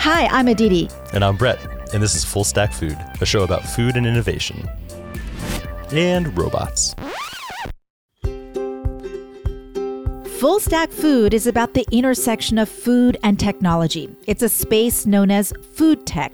Hi, I'm Aditi. And I'm Brett, and this is Full Stack Food, a show about food and innovation. And robots. Full Stack Food is about the intersection of food and technology. It's a space known as food tech.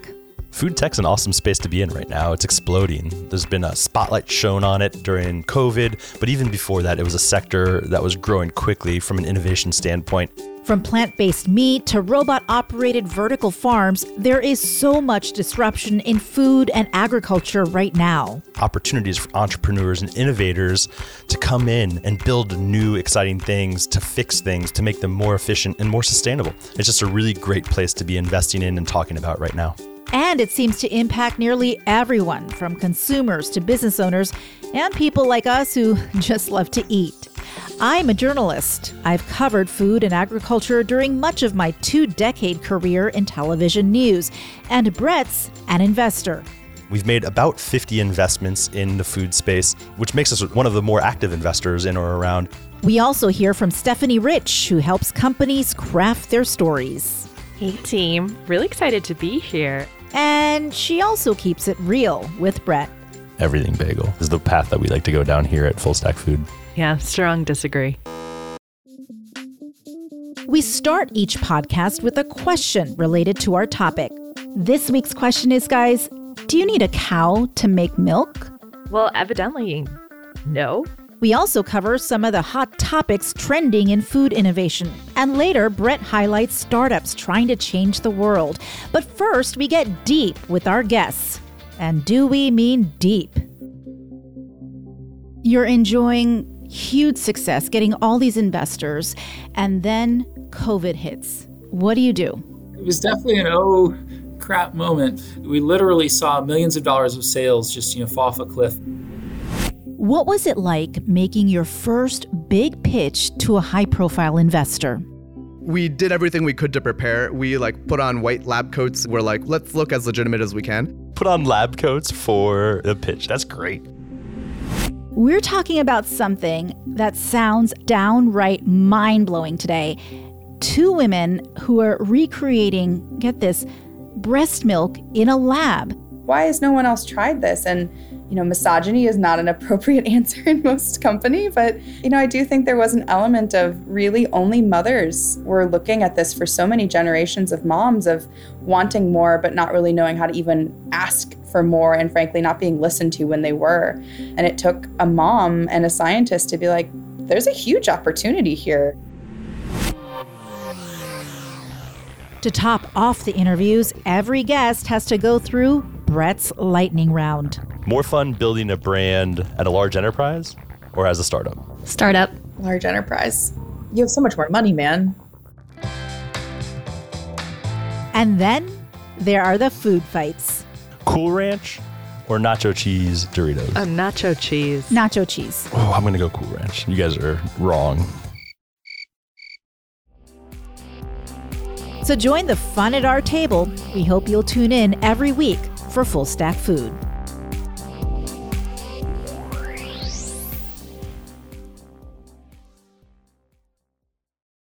Food tech's an awesome space to be in right now. It's exploding. There's been a spotlight shown on it during COVID, but even before that, it was a sector that was growing quickly from an innovation standpoint. From plant based meat to robot operated vertical farms, there is so much disruption in food and agriculture right now. Opportunities for entrepreneurs and innovators to come in and build new, exciting things, to fix things, to make them more efficient and more sustainable. It's just a really great place to be investing in and talking about right now. And it seems to impact nearly everyone, from consumers to business owners and people like us who just love to eat. I'm a journalist. I've covered food and agriculture during much of my two decade career in television news, and Brett's an investor. We've made about 50 investments in the food space, which makes us one of the more active investors in or around. We also hear from Stephanie Rich, who helps companies craft their stories. Hey, team. Really excited to be here. And she also keeps it real with Brett. Everything bagel is the path that we like to go down here at Full Stack Food. Yeah, strong disagree. We start each podcast with a question related to our topic. This week's question is, guys, do you need a cow to make milk? Well, evidently, no. We also cover some of the hot topics trending in food innovation. And later, Brett highlights startups trying to change the world. But first, we get deep with our guests. And do we mean deep? You're enjoying huge success, getting all these investors, and then COVID hits. What do you do? It was definitely an oh crap moment. We literally saw millions of dollars of sales just, you know, fall off a cliff. What was it like making your first big pitch to a high profile investor? We did everything we could to prepare. We like put on white lab coats. We're like, let's look as legitimate as we can. Put on lab coats for the pitch. That's great. We're talking about something that sounds downright mind blowing today. Two women who are recreating, get this, breast milk in a lab. Why has no one else tried this? And, you know, misogyny is not an appropriate answer in most company, but, you know, I do think there was an element of really only mothers were looking at this for so many generations of moms of wanting more, but not really knowing how to even ask for more and frankly not being listened to when they were. And it took a mom and a scientist to be like, there's a huge opportunity here. To top off the interviews, every guest has to go through Brett's lightning round. More fun building a brand at a large enterprise or as a startup? Startup. Large enterprise. You have so much more money, man. And then there are the food fights. Cool Ranch or nacho cheese Doritos? A nacho cheese. Nacho cheese. Oh, I'm gonna go Cool Ranch. You guys are wrong. So join the fun at our table. We hope you'll tune in every week for Full Stack Food.